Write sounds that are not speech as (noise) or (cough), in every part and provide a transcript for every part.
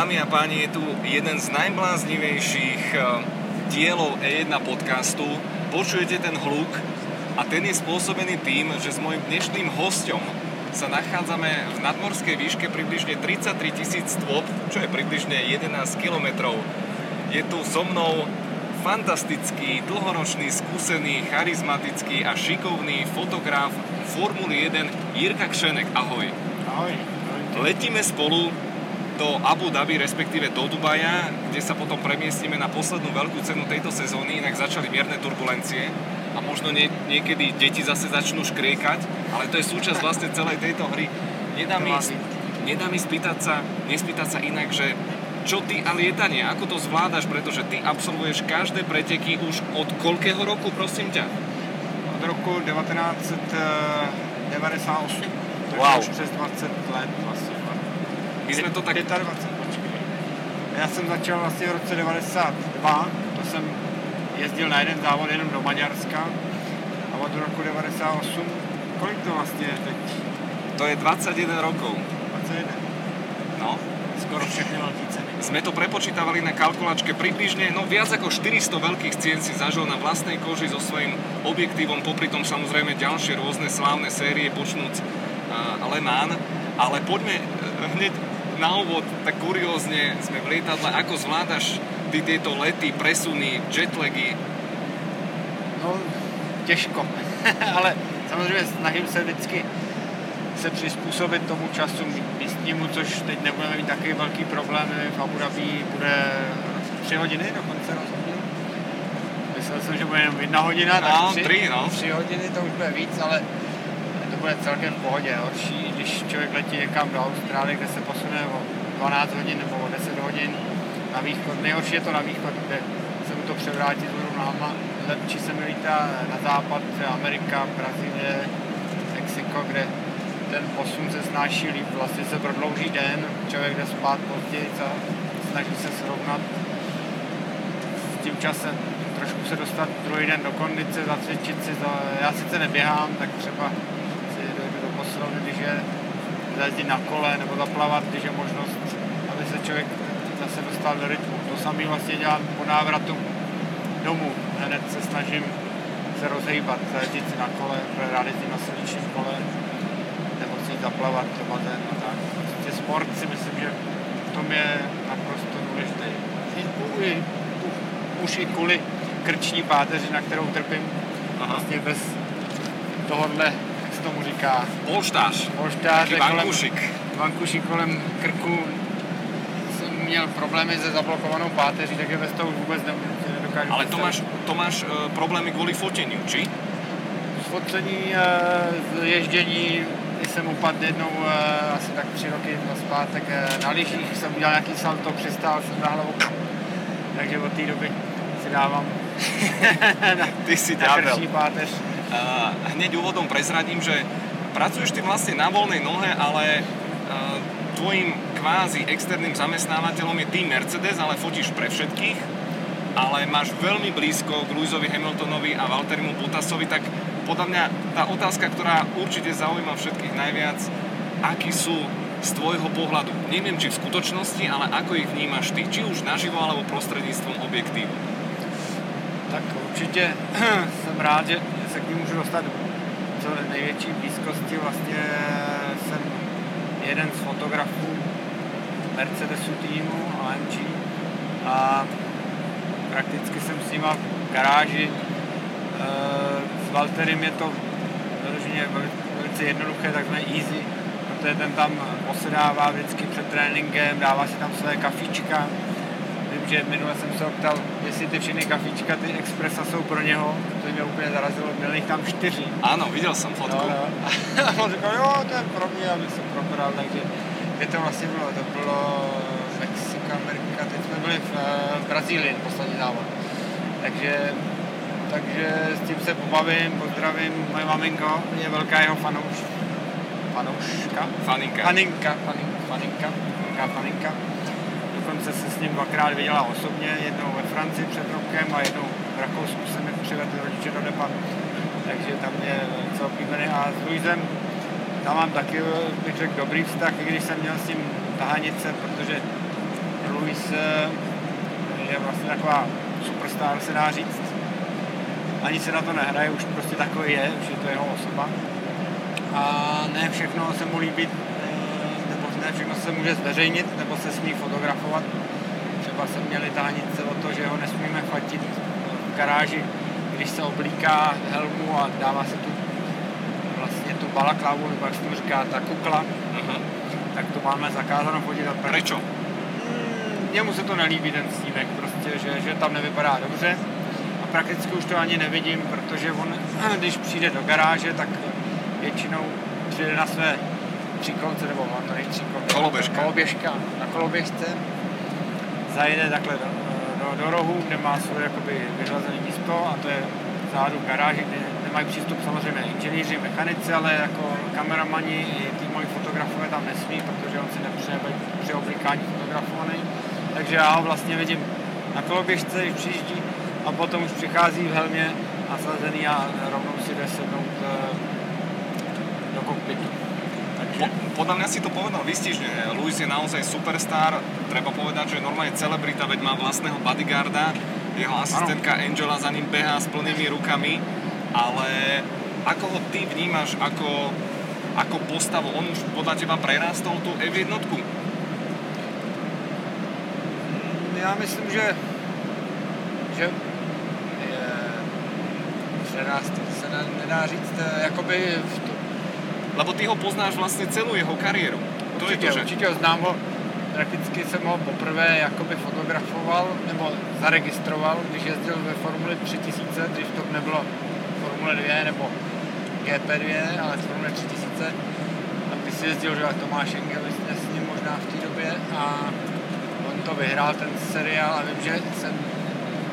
Dámy a páni, je tu jeden z najbláznivejších eh, dielov E1 podcastu. Počujete ten hluk a ten je spôsobený tým, že s mojim dnešným hostom sa nachádzame v nadmorskej výške približne 33 tisíc stôp, čo je približne 11 kilometrov. Je tu so mnou fantastický, dlhoročný, skúsený, charizmatický a šikovný fotograf Formuly 1 Jirka Kšenek. Ahoj. Ahoj. Letíme spolu do Abu Dhabi, respektíve do Dubaja, kde sa potom premiestnime na poslednú veľkú cenu tejto sezóny, inak začali mierne turbulencie a možno nie, niekedy deti zase začnú škriekať, ale to je súčasť vlastne celej tejto hry. Nedá mi, nedá mi spýtať sa, nespýtať sa inak, že čo ty a lietanie, ako to zvládaš, pretože ty absolvuješ každé preteky už od koľkého roku, prosím ťa? Od roku 1998. Wow. Už přes 20 let vlastně. My jsme to tak... 25, počkej. Já jsem začal vlastně v roce 92, to jsem jezdil na jeden závod jenom do Maďarska a od roku 98, kolik to vlastně je teď? To je 21 rokov. 21. No, Skoro všechny velké ceny. sme to prepočítavali na kalkulačke približne, no viac ako 400 veľkých cien si zažil na vlastnej koži so svojím objektívom, popri tom samozrejme ďalšie rôzne slávne série, počnúc uh, Le Mans. Ale poďme eh, hneď na úvod, tak kuriózne sme v lietadle, ako zvládaš ty tieto lety, presuny, jetlagy? No, těžko, (laughs) ale samozřejmě snažím se vždycky se přizpůsobit tomu času místnímu, což teď nebudeme mít taky velký problémy. V Abu Dhabi bude tři hodiny dokonce rozhodně. Myslel jsem, že bude jenom jedna hodina, tak No, tři, tři, no. tři hodiny to už bude víc, ale bude celkem v pohodě. Horší, když člověk letí někam do Austrálie, kde se posune o 12 hodin nebo o 10 hodin na východ. Nejhorší je to na východ, kde se mu to převrátí z vodu nohama. Lepší se mi lítá na západ, Amerika, Brazílie, Mexiko, kde ten posun se snáší líp, vlastně se prodlouží den, člověk jde spát později a snaží se srovnat s tím časem, trošku se dostat druhý den do kondice, zacvičit si, za, já sice neběhám, tak třeba si dojdu do posilovny, když je zajezdit na kole nebo zaplavat, když je možnost, aby se člověk zase dostal do rytmu. To samý vlastně dělám po návratu domů, hned se snažím se rozhýbat, zajezdit si na kole, rád jezdím na silničním kole, nebo si zaplavat do bazénu a tak. Prostě sport si myslím, že v tom je naprosto důležitý. I, už i kvůli krční páteři, na kterou trpím, Aha. vlastně bez tohohle, se tomu říká, Polštář, kolem, vankušik. vankuši kolem krku jsem měl problémy se zablokovanou páteří, takže bez toho vůbec nedokážu Ale to máš, to máš uh, problémy kvôli foteniu, či? Focení, eh, z ježdění, když jsem upadl jednou eh, asi tak tři roky zpátek eh, na lyžích, jsem udělal nějaký salto, přistál jsem na hlavu, takže od té doby si dávám na, (laughs) Ty si na krční páteř. Uh, hneď úvodom prezradím, že pracuješ ty vlastne na voľnej nohe, ale uh, tvojim kvázi externým zamestnávateľom je tým Mercedes, ale fotíš pre všetkých, ale máš veľmi blízko k Lewisovi Hamiltonovi a Valterimu Bottasovi, tak podľa mňa tá otázka, ktorá určite zaujíma všetkých najviac, akí sú z tvojho pohľadu, neviem či v skutočnosti, ale ako ich vnímaš ty, či už naživo alebo prostredníctvom objektívu. Tak určitě (clears throat) jsem rád, že ní můžu dostat co největší blízkosti. Vlastně jsem jeden z fotografů Mercedesu týmu AMG a prakticky jsem s nima v garáži. Eh, S Valterem je to vyloženě veli- velice jednoduché, takzvané easy, protože ten tam posedává vždycky před tréninkem, dává si tam své kafíčka, Vím, že minule jsem se ho ptal, jestli ty všechny kafíčka, ty expresa jsou pro něho, to mě úplně zarazilo, měl jich tam čtyři. Áno, videl som fotku. No, no. A (laughs) on říkal, jo, to je pro mě, aby se probral, takže kde to vlastně bylo? To bylo Mexika, Amerika, teď jsme byli v, eh, v Brazílii, poslední závod. Takže, takže s tím se pobavím, pozdravím, moje maminko je velká jeho fanouš, fanouška, Faninka. Faninka, faninka, faninka, velká faninka. Dokonce se s ním dvakrát viděla osobně, jednou ve Francii před rokem a jednou v Rakousku se mi přivedli rodiče do Depan. Takže tam je oblíbený. A s Luisem, tam mám taky, bych řekl, dobrý vztah, i když jsem měl s ním tahanice, protože Luis eh, je vlastně taková superstar, se dá říct. Ani se na to nehraje, už prostě takový je, už je to jeho osoba. A ne všechno se mu líbí, všechno se může zveřejnit, nebo se smí fotografovat. Třeba se měli tahnice o to, že ho nesmíme fatit v garáži, když se oblíká helmu a dává se tu vlastně tu balaklavu, nebo jak se tomu říká, ta kukla, Uh-huh. tak to máme zakázáno fotit. a pr- Prečo? Mm, se to nelíbí ten snímek, prostě, že, že tam nevypadá dobře a prakticky už to ani nevidím, protože on, (clears throat) když přijde do garáže, tak většinou přijde na své tříkolce, nebo mám to tříkolce, Koloběžka. koloběžka na koloběžce, zajede takhle do, do, do rohu, kde má svoje jakoby vyhlazené místo a to je zádu garáži, kde nemají přístup samozřejmě inženýři, mechanici, ale jako kameramani i ty moji fotografové tam nesmí, protože on si nepřeje být při oblikání fotografovaný. Takže já ho vlastně vidím na koloběžce, když přijíždí a potom už přichází v helmě nasazený a rovnou si jde sednout eh, do kokpitu. Po, podľa mňa si to povedal vystižne. Luis je naozaj superstar. Treba povedať, že je normálne celebrita, veď má vlastného bodyguarda. Jeho asistentka Angela za ním behá s plnými rukami. Ale ako ho ty vnímaš ako, ako postavu? On už podľa teba prerástol tú F1? já myslím, že, že je, to se ne- nedá říct, eh, jakoby v Lebo ty ho poznáš vlastne celú jeho kariéru. To je určitě, to, že... určitě ho znám ho, prakticky jsem ho poprvé jakoby fotografoval, nebo zaregistroval, když jezdil ve Formuli 3000, když to nebylo Formule 2 nebo GP2, ale Formule 3000, a když si jezdil, že Tomáš Engel s ním možná v té době a on to vyhrál ten seriál a vím, že jsem,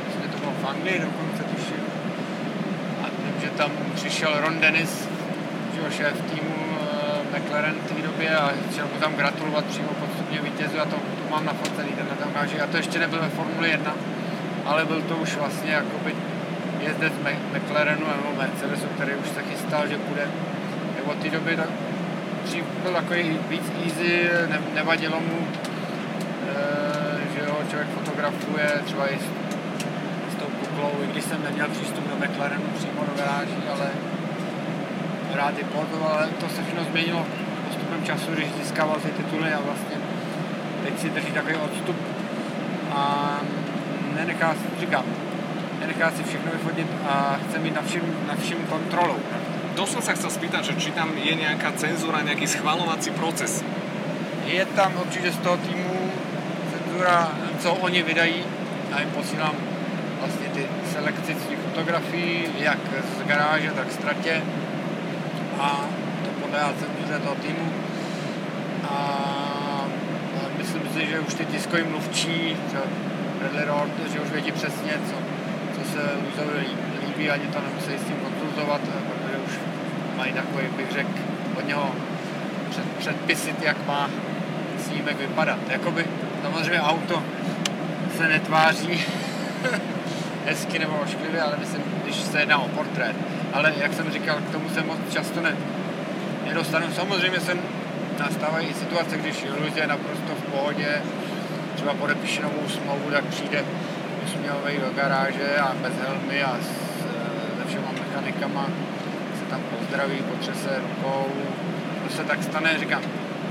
myslím, to bylo v Anglii dokonce tuším, a vím, že tam přišel Ron Dennis, že šéf týmu eh, McLaren v té době a chtěl mu tam gratulovat přímo podstupně vítězu a to, to mám na focený tenhle tam ukáže. A to ještě nebyl ve Formuli 1, ale byl to už vlastně jakoby jezdec McLarenu nebo Mercedesu, který už se chystal, že bude. Tak od té doby tak dřív byl takový víc easy, ne, nevadilo mu, eh, že ho člověk fotografuje třeba i s, s tou kuklou, i když jsem neměl přístup do McLarenu přímo do garáží, ale rád je pozoval, ale to se všechno změnilo postupem času, když získával ty tituly a vlastně teď si drží takový odstup a nenechá, říkám, nenechá si všechno vyfotit a chce mít na všem, na všem kontrolu. To som sa chcel spýtať, že či tam je nejaká cenzúra, nejaký schvalovací proces. Je tam určitě z toho týmu cenzura, co oni vydají, já jim posílám vlastně ty selekci fotografií, jak z garáže, tak z tratě a to podléhá cenzuře toho týmu. A myslím si, že už ty tiskoví mluvčí, Bradley Roth, že už vědí přesně, co, co se Luisovi líbí, ani to nemusí s tím konzultovat, protože už mají takový, bych řekl, od něho před, předpisy, jak má snímek vypadat. Jakoby samozřejmě auto se netváří (laughs) hezky nebo ošklivě, ale myslím, když se jedná o portrét. Ale jak jsem říkal, k tomu se moc často ne, nedostanu. Samozřejmě jsem nastávají situace, když Luis je naprosto v pohodě, třeba podepíše novou smlouvu, tak přijde usměvavý do garáže a bez helmy a s, se všema mechanikama se tam pozdraví, potřese rukou. To se tak stane, říkám,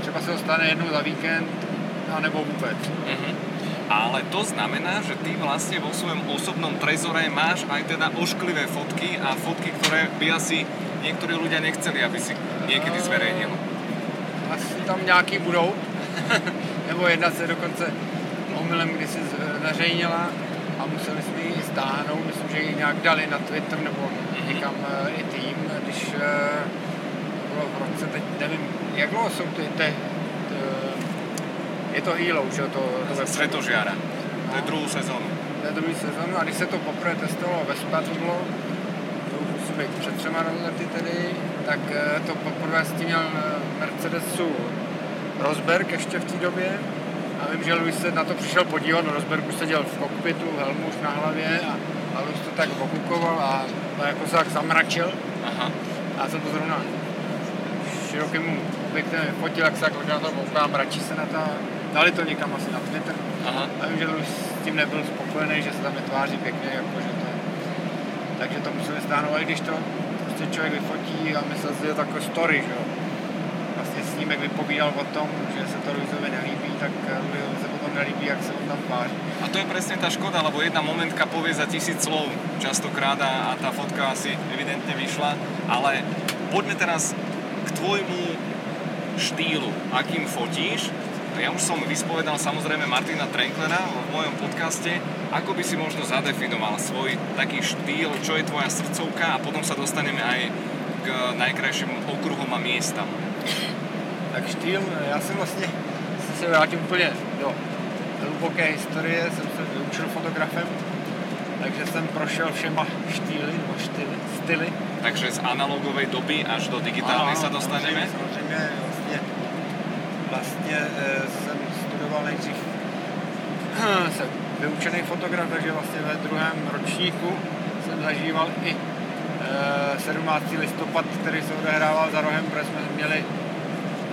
třeba se to stane jednou za víkend, anebo vůbec. Mhm. Ale to znamená, že ty vlastne vo svojom osobnom trezore máš aj teda ošklivé fotky a fotky, ktoré by asi niektorí ľudia nechceli, aby si niekedy zverejnil. Asi tam nějaký budou, (laughs) nebo jedna se dokonce omylem kdysi zveřejnila a museli jsme ji stáhnout, myslím, že ji nějak dali na Twitter nebo někam eh, i tým, když eh, bylo v roce, teď nevím, jak dlouho jsou ty, ty je to Hilo, že to, to web- Svetožiara. To je druhú sezónu. to je druhý sezónu a když se to poprvé testovalo ve Spa, to bylo, to být před třema lety tedy, tak eh, to poprvé s tím měl eh, Mercedesu Rosberg ještě v té době a vím, že Luis se na to přišel podívat, no Rosberg už seděl v kokpitu, helmu už na hlavě a, a Luis to tak okukoval a, a jako se tak zamračil Aha. a jsem to zrovna širokým objektem fotil, jak se tak na to koukám, mračí se na ta dali to někam asi na Twitter. Aha. A vím, že už s tím nebyl spokojený, že se tam netváří pěkně, jako že to takže to museli stáhnout, i když to prostě člověk vyfotí a myslel si, že to jako story, že jo. Vlastně snímek vypovídal o tom, že se to Luizovi nelíbí, tak Luizovi se potom nelíbí, jak se on tam tváří. A to je presne tá škoda, lebo jedna momentka povie za tisíc slov častokrát a, a tá fotka asi evidentne vyšla, ale poďme teraz k tvojmu štýlu, akým fotíš. Ja už som vyspovedal samozrejme Martina Trenklera v mojom podcaste. Ako by si možno zadefinoval svoj taký štýl, čo je tvoja srdcovka a potom sa dostaneme aj k najkrajším okruhom a miestam. Tak štýl, já jsem vlastně se vrátím úplně do hluboké historie, jsem se vyučil fotografem, takže jsem prošel všema štýly, nebo štýly, styly. Takže z analogovej doby až do digitálnej sa dostaneme? Samozřejmě, samozřejmě vlastně, vlastně e, jsem studoval nejdřív jsem vyučený fotograf, takže vlastně ve druhém ročníku jsem zažíval i e, 17. listopad, který se odehrával za rohem, protože jsme měli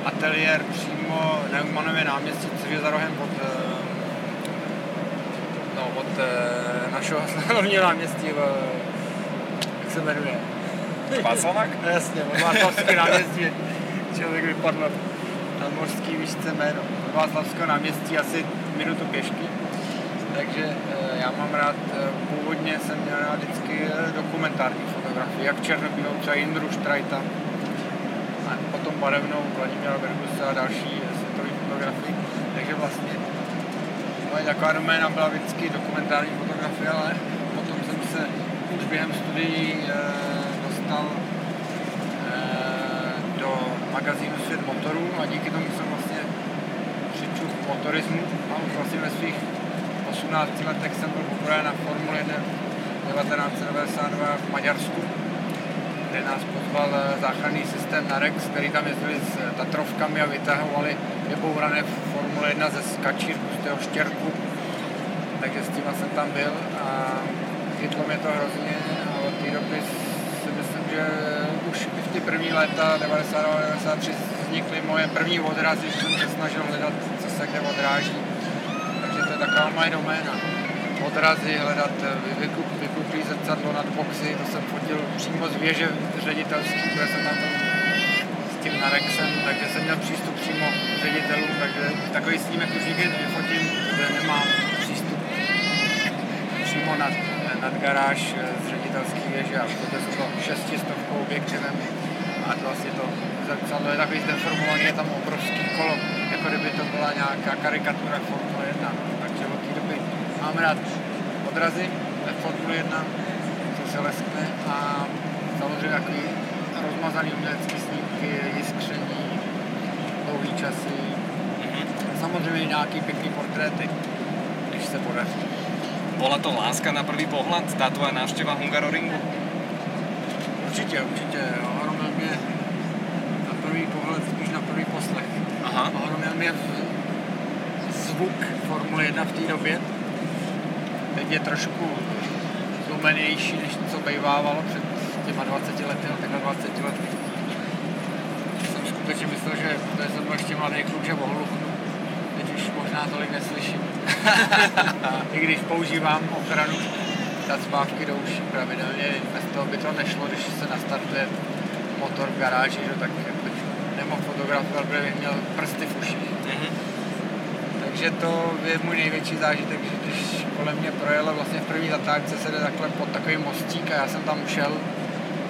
ateliér přímo na Humanově náměstí, což je za rohem od, e, no, od našeho (laughs) hlavního náměstí, v, jak se jmenuje? Václavák? Jasně, Václavské náměstí člověk vypadl na mořský výšce jméno. Václavského náměstí asi minutu pěšky. Takže eh, já mám rád, eh, původně jsem měl rád vždycky eh, dokumentární fotografii, jak černobílou, třeba Jindru Štrajta, a potom barevnou Vladimíra Bergusa a další světové fotografii. Takže vlastně moje taková doména byla vždycky dokumentární fotografie, ale potom jsem se už během studií dostal do magazínu Svět motorů a díky tomu jsem vlastně přičuch motorismu a už vlastně ve svých 18 letech jsem byl poprvé na Formule 1 1992 v Maďarsku, kde nás pozval eh, záchranný systém na Rex, který tam jezdili s eh, Tatrovkami a vytahovali vybourané Formule 1 ze skačí z toho štěrku. Takže s tím jsem tam byl a chytlo mě to hrozně a od té doby si myslím, že ty první léta 92-93 vznikly moje první odrazy, že jsem se snažil hledat, co se kde odráží je taková moje doména. Odrazy, hledat eh, vykup, vykuplý zrcadlo nad boxy, to jsem fotil přímo z věže ředitelský, kde jsem tom s tím Narexem, takže jsem měl přístup přímo k ředitelům, takže takový snímek už nikdy nevyfotím, kde nemám přístup přímo nad, nad garáž eh, z ředitelské věže a fotil jsem to šestistovkou objektivem a to vlastně to zrcadlo je takový zdeformovaný, je tam obrovský kolo, jako kdyby to byla nějaká karikatura Formule 1 mám rád odrazy ve Formule 1, co se leskne a samozřejmě takový rozmazaný umělecký snímky, jiskření, dlouhý časy, mm-hmm. samozřejmě nějaký pěkný portréty, když se podaří. Bola to láska na prvý pohled, tá tvoja návšteva Hungaroringu? Určitě, určitě. Ohromil mě na první pohled, spíš na první poslech. Aha. Mě zvuk Formule 1 v té době, teď je trošku zlomenější, než co bývávalo před těma 20 lety, takhle 20 lety. Jsem skutečně myslel, že to jsem byl ještě mladý kluk, že ohluchnu. Teď už možná tolik neslyším. (laughs) I když používám ochranu ta zpávky do uší pravidelně, bez toho by to nešlo, když se nastartuje motor v garáži, že, tak protože bych měl prsty v uších. Mm-hmm takže to je můj největší zážitek, že když kolem mě projelo vlastně v první zatáčce se jde takhle pod takový mostík a já jsem tam šel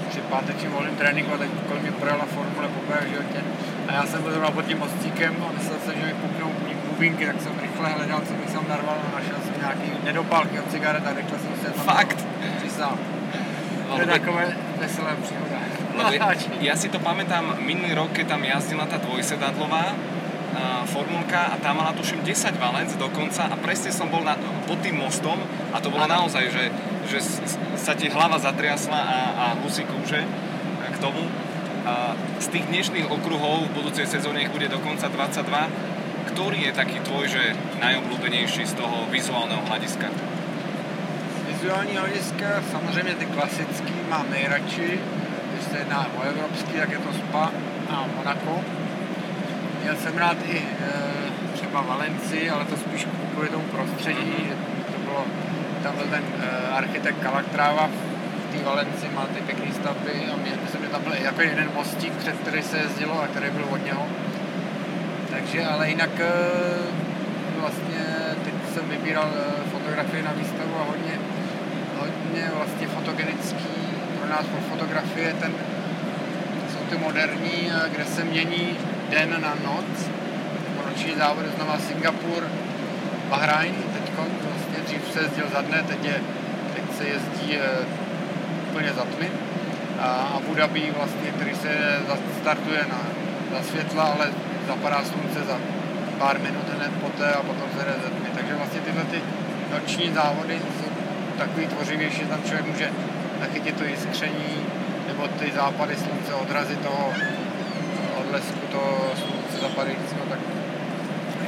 při pátečním volným tréninku a teď kolem mě projela formule poprvé v životě. A já jsem byl zrovna pod tím mostíkem a myslel jsem, že mi puknou bubínky, tak jsem rychle hledal, co bych tam narval a našel jsem nějaký nedopálky od cigaret a rychle jsem se tam Fakt? Přisál. To je takové veselé příhoda. ja, (laughs) ja si to pamätám minulý rok, keď tam jazdila tá dvojsedadlová formulka a tá mala tuším 10 valec dokonca a presne som bol na, pod tým mostom a to bolo ano. naozaj, že, že sa ti hlava zatriasla a, a husí kúže k tomu. A z tých dnešných okruhov v budúcej sezóne ich bude dokonca 22. Ktorý je taký tvoj, že najobľúbenejší z toho vizuálneho hľadiska? Vizuální hlediska, samozřejmě ty klasický mám nejradši. Když se jedná o evropský, tak je to Spa a Monaco Měl jsem rád i e, třeba Valenci, ale to spíš kvůli tomu prostředí. To bylo, tam byl ten uh, architekt Kalaktrava v té Valenci, má ty pěkné stavby a mě, myslím, že tam byl jako jeden mostík, před který se jezdilo a který byl od něho. Takže, ale jinak uh, vlastně teď jsem vybíral uh, fotografie na výstavu a hodně, hodně vlastně fotogenický pro nás pro fotografie ten ty moderní, eh, kde se mění den na noc. Noční závody znamená Singapur, Bahrajn, teď vlastně dřív se jezdil za dne, teď, je, teď se jezdí e, úplně za tmy. A Abu Dhabi vlastně, který se startuje na, za světla, ale zapadá slunce za pár minut hned poté a potom se jde ze tmy. Takže vlastně tyhle ty noční závody jsou takový tvořivější, tam člověk může nachytit to jiskření, nebo ty západy slunce, odrazy toho odlesku toho slunce zapadajícího, tak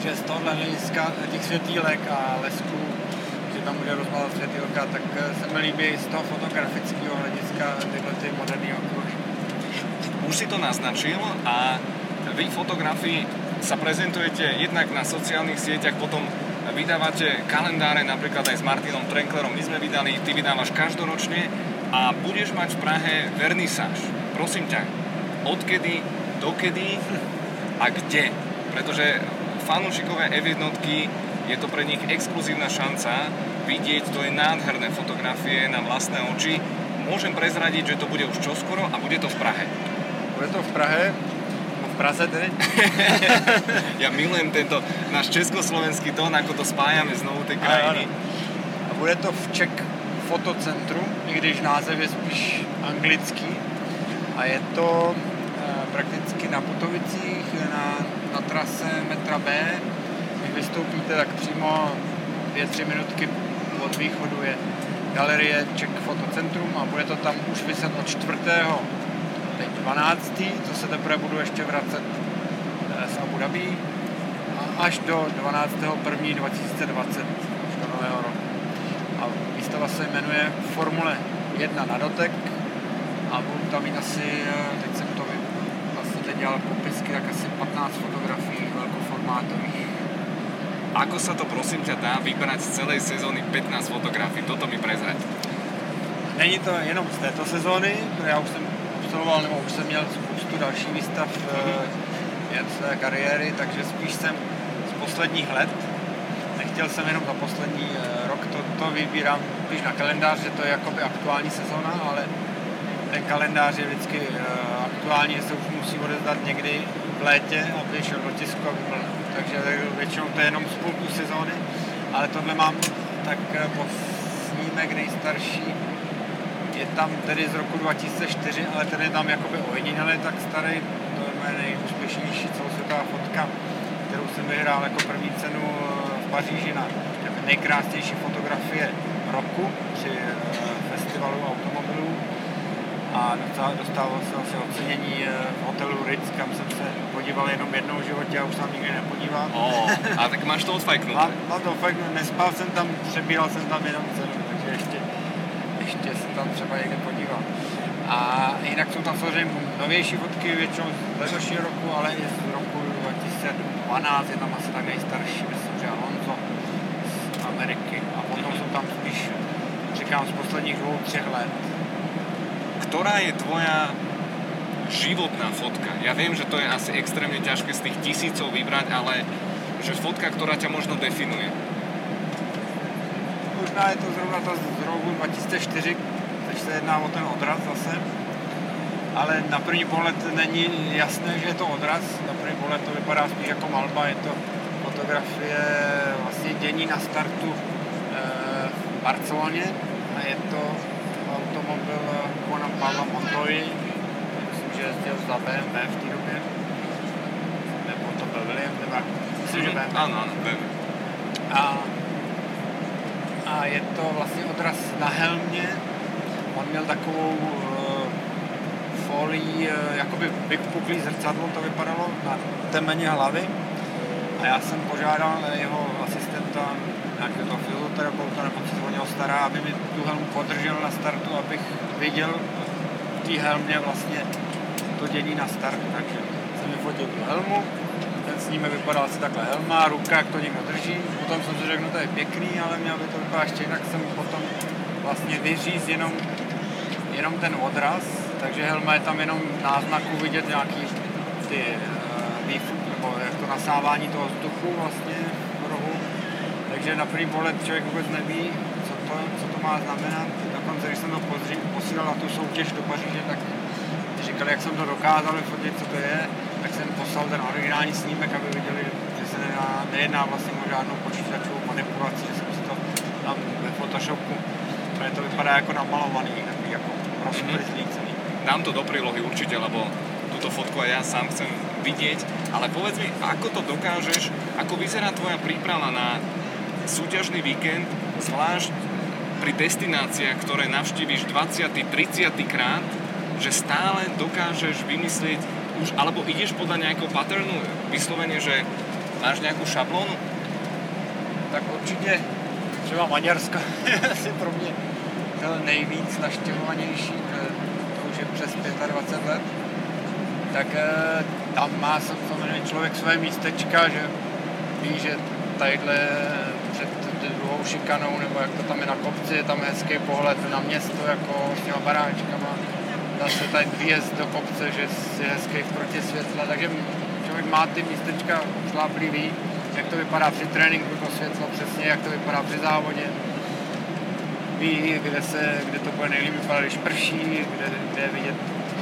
že z tohohle hlediska těch světýlek a lesků, že tam bude rozmalat světýlka, tak se mi líbí z toho fotografického hlediska tyhle ty moderní okruhy. Už si to naznačil a vy fotografii sa prezentujete jednak na sociálnych sieťach, potom vydávate kalendáre napríklad aj s Martinom Trenklerom. My sme vydali, ty vydávaš každoročne a budeš mať v Prahe vernisáž. Prosím ťa, odkedy, dokedy a kde? Pretože fanúšikové F1 je to pre nich exkluzívna šanca vidieť to je nádherné fotografie na vlastné oči. Môžem prezradiť, že to bude už čoskoro a bude to v Prahe. Bude to v Prahe, v Praze tedy. (laughs) ja milujem tento náš československý tón, ako to spájame znovu tie krajiny. A bude to v Czech fotocentrum, i když název je spíš anglický. A je to e, prakticky na Putovicích, na, na trase metra B. Když vystoupíte, tak přímo 2-3 minutky od východu je galerie Czech Fotocentrum a bude to tam už vyset od 4. teď 12. to se teprve budu ještě vracet e, z Abu Dhabi až do 12. 1. 2020, až do nového roku výstava se jmenuje Formule 1 na dotek a budu tam mít asi, eh, teď jsem to vlastně teď dělal popisky, tak asi 15 fotografií velkoformátových. Ako sa to prosím ťa dá vybrať z celej sezóny 15 fotografií? Toto mi prezrať. Není to jenom z této sezóny, protože já už jsem absolvoval, nebo už jsem měl spoustu dalších výstav mm-hmm. jen své kariéry, takže spíš jsem z posledních let. Nechtěl jsem jenom za poslední eh, rok to, to vybírám když na kalendář, že to je jakoby aktuální sezona, ale ten kalendář je vždycky uh, aktuální, že se už musí odezdat někdy v létě, aby šel do tisku a byl. Takže většinou to je jenom z půlku sezóny, ale tohle mám tak eh, po snímek nejstarší je tam tedy z roku 2004, ale ten je tam jakoby ojedinělý tak starý, to je moje nejúspěšnější celosvětová fotka, kterou jsem vyhrál jako první cenu eh, v Paříži na nejkrásnější fotografie roku při eh, festivalu automobilů a dostával jsem asi ocenění eh, v hotelu Ritz, kam jsem se podíval jenom jednou v životě a už tam nikdy nepodívám. Oh, a tak máš to odfajknuté? Mám, mám to odfajknuté, nespal jsem tam, přebíral jsem tam jenom cenu, takže ještě, ještě se tam třeba někde podíval. A jinak jsou tam samozřejmě novější fotky, většinou z letošního roku, ale i z roku 2012 je tam asi tak nejstarší, myslím, že Alonso z Ameriky. A potom jsou tam spíš, říkám, z posledních dvou, třech let. Ktorá je tvoja životná fotka? Ja viem, že to je asi extrémne ťažké z tých tisícov vybrať, ale že fotka, ktorá ťa možno definuje. Možná je to zrovna ta z roku 2004, když se jedná o ten odraz zase. Ale na první pohled není jasné, že je to odraz. Na první pohled to vypadá spíš jako malba. Je to fotografie vlastně dění na startu v Barceloně a je to automobil Juana Pavla Montoy, myslím, že jezdil za BMW v té době, nebo to byl William, nebo myslím, že BMW. Ano, ano, BMW. A, a je to vlastně odraz na helmě, on měl takovou uh, folii, uh, jakoby vypuklý zrcadlo to vypadalo na temeně hlavy. A já jsem požádal jeho asistenta nějakého toho fyzioterapeuta nebo co se o něho stará, aby mi tu helmu podržel na startu, abych viděl v té helmě vlastně to dění na startu. Takže jsem vyfotil tu helmu, snímek vypadal asi takhle helma, ruka, jak to někdo drží. Potom jsem si řekl, no to je pěkný, ale měl by to vypadat ještě jinak, jsem potom vlastně vyříz jenom, jenom ten odraz, takže helma je tam jenom náznaku vidět nějaký ty uh, výfuk, nebo jak to nasávání toho vzduchu vlastně v rohu. Takže na první pohled člověk vůbec neví, co to, co to má znamenat. Dokonce, když jsem to posílal na tu soutěž do Paříže, tak říkali, jak jsem to dokázal vyfotit, co to je, tak jsem poslal ten originální snímek, aby viděli, že se nejedná, nejedná vlastně o žádnou počítačovou manipulaci, že jsem si to tam ve Photoshopu, protože to vypadá jako namalovaný, takový jako rozplizlý celý. Dám to do prílohy určite, lebo túto fotku aj ja sám chcem vidieť, ale povedz mi, ako to dokážeš, ako vyzerá tvoja príprava na súťažný víkend, zvlášť pri destináciách, ktoré navštívíš 20. 30. krát, že stále dokážeš vymyslieť už, alebo ideš podľa nejakého patternu, vyslovene, že máš nejakú šablónu? Tak určitě třeba Maďarsko (laughs) asi pro mě nejvíc naštěvovanější, to už je přes 25 let, tak eh, tam má samozřejmě člověk své místečka, že ví, že tadyhle před druhou šikanou, nebo jak to tam je na kopci, je tam hezký pohled na město, jako s těma baráčkama, zase tady výjezd do kopce, že je hezký v protisvětle, takže člověk má ty místečka šláplý, ví, jak to vypadá při tréninku, to světlo přesně, jak to vypadá při závodě. Ví, kde, se, kde to bude nejlíp vypadat, když prší, kde, kde je vidět.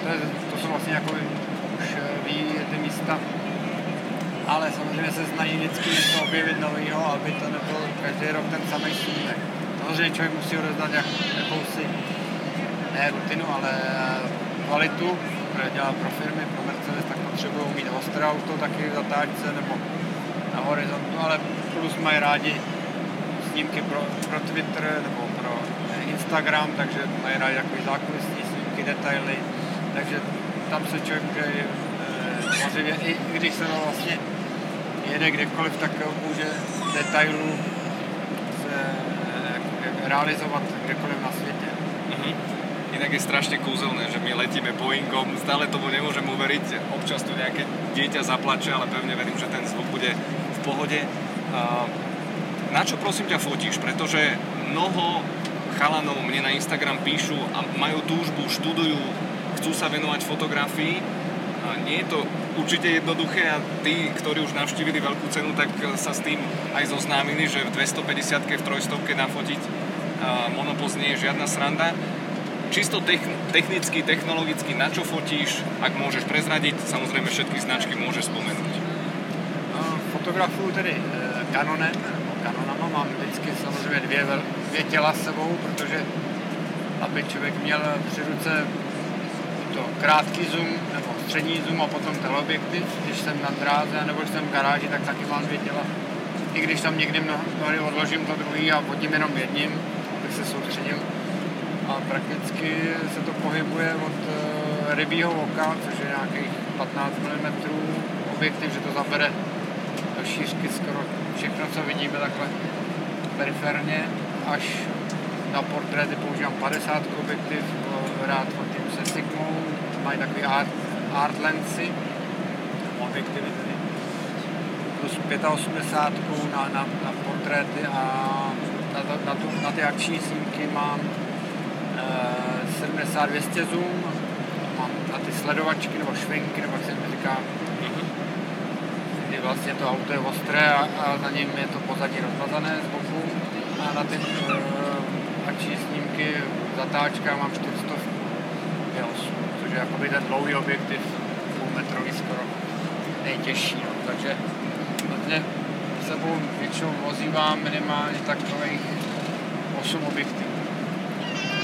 To, je, to jsou vlastně jako už eh, ví ty místa. Ale samozřejmě se znají vždycky něco objevit nového, aby to nebyl každý rok ten samý snímek. Samozřejmě člověk musí odezdat jak, jakousi ne rutinu, ale kvalitu, které dělá pro firmy, pro Mercedes, tak potřebují mít ostré auto taky v zatáčce nebo na horizontu, ale plus mají rádi snímky pro, pro Twitter nebo pro Instagram, takže mají rádi takový zákulisní snímky, detaily, takže tam se člověk může e, i když se vlastně jede kdekoliv, tak může detailů se e, realizovat kdekoliv na světě. Inak je strašne kúzelné, že my letíme Boeingom, stále tomu nemôžem uveriť, občas tu nejaké dieťa zaplače, ale pevne verím, že ten zvuk bude v pohode. Na čo prosím ťa fotíš? Pretože mnoho chalanov mne na Instagram píšu a majú túžbu, študujú, chcú sa venovať fotografii. Nie je to určite jednoduché a tí, ktorí už navštívili veľkú cenu, tak sa s tým aj zoznámili, že v 250 v 300 nafotiť monopoz nie je žiadna sranda čisto technicky, technologicky, na čo fotíš, ak môžeš prezradiť, samozrejme všetky značky môžeš spomenúť. Fotografuju tedy Canonem, nebo Canonama, mám vždycky samozřejmě dvě, dvě těla s sebou, protože aby člověk měl při ruce to krátký zoom nebo střední zoom a potom teleobjektiv, když jsem na dráze nebo když jsem v garáži, tak taky mám dvě těla. I když tam někdy mnohdy odložím to druhý a fotím jenom jedním, tak se soustředím a prakticky se to pohybuje od uh, rybího oka, což je nějakých 15 mm objektiv, že to zabere do šířky skoro všechno, co vidíme takhle periferně, až na portréty používám 50 objektiv, rád fotím se Sigmou, mají takový art, art lensy, objektivy tedy, plus 85 na, na, na portréty a na, na, tu, na ty akční snímky mám 70-200 zoom, mám na ty sledovačky nebo švenky, nebo jak se mi říká, kdy vlastně to auto je ostré a, a za ním je to pozadí rozmazané z boku. A na ty uh, akční snímky zatáčka mám 400 P8, což je jakoby ten dlouhý objektiv, půlmetrový skoro, nejtěžší, no. takže vlastně sebou většinou vozívám minimálně takových 8 objektivů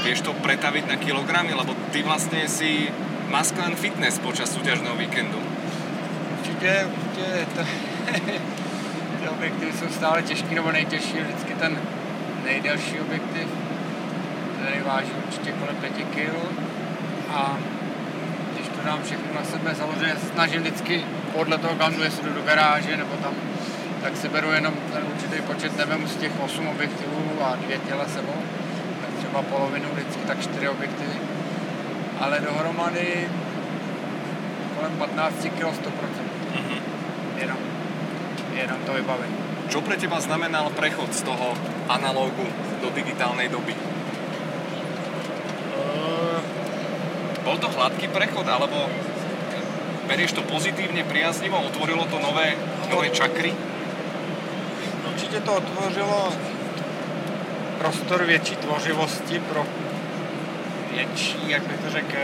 vieš to pretaviť na kilogramy, lebo ty vlastne si maskulán fitness počas súťažného víkendu. Určitě, určitě to, (laughs) ty objektivy jsou stále těžký nebo nejtěžší, vždycky ten nejdelší objektiv, který váží určitě kolem 5 kg a když to dám všechno na sebe, samozřejmě snažím vždycky podle toho gandu, jestli jdu do garáže nebo tam, tak si beru jenom ten určitý počet, nevím z těch 8 objektivů a dvě těla sebou třeba polovinu vždycky, tak čtyři objektivy. Ale dohromady kolem 15 kg 100%. Mm-hmm. jenom, jenom to vybavení. Čo pre teba znamenal prechod z toho analógu do digitálnej doby? Uh, Bol to hladký prechod, alebo berieš to pozitívne, priaznivo, otvorilo to nové, nové čakry? určitě to otvořilo prostor větší tvořivosti pro větší, jak bych to řekl,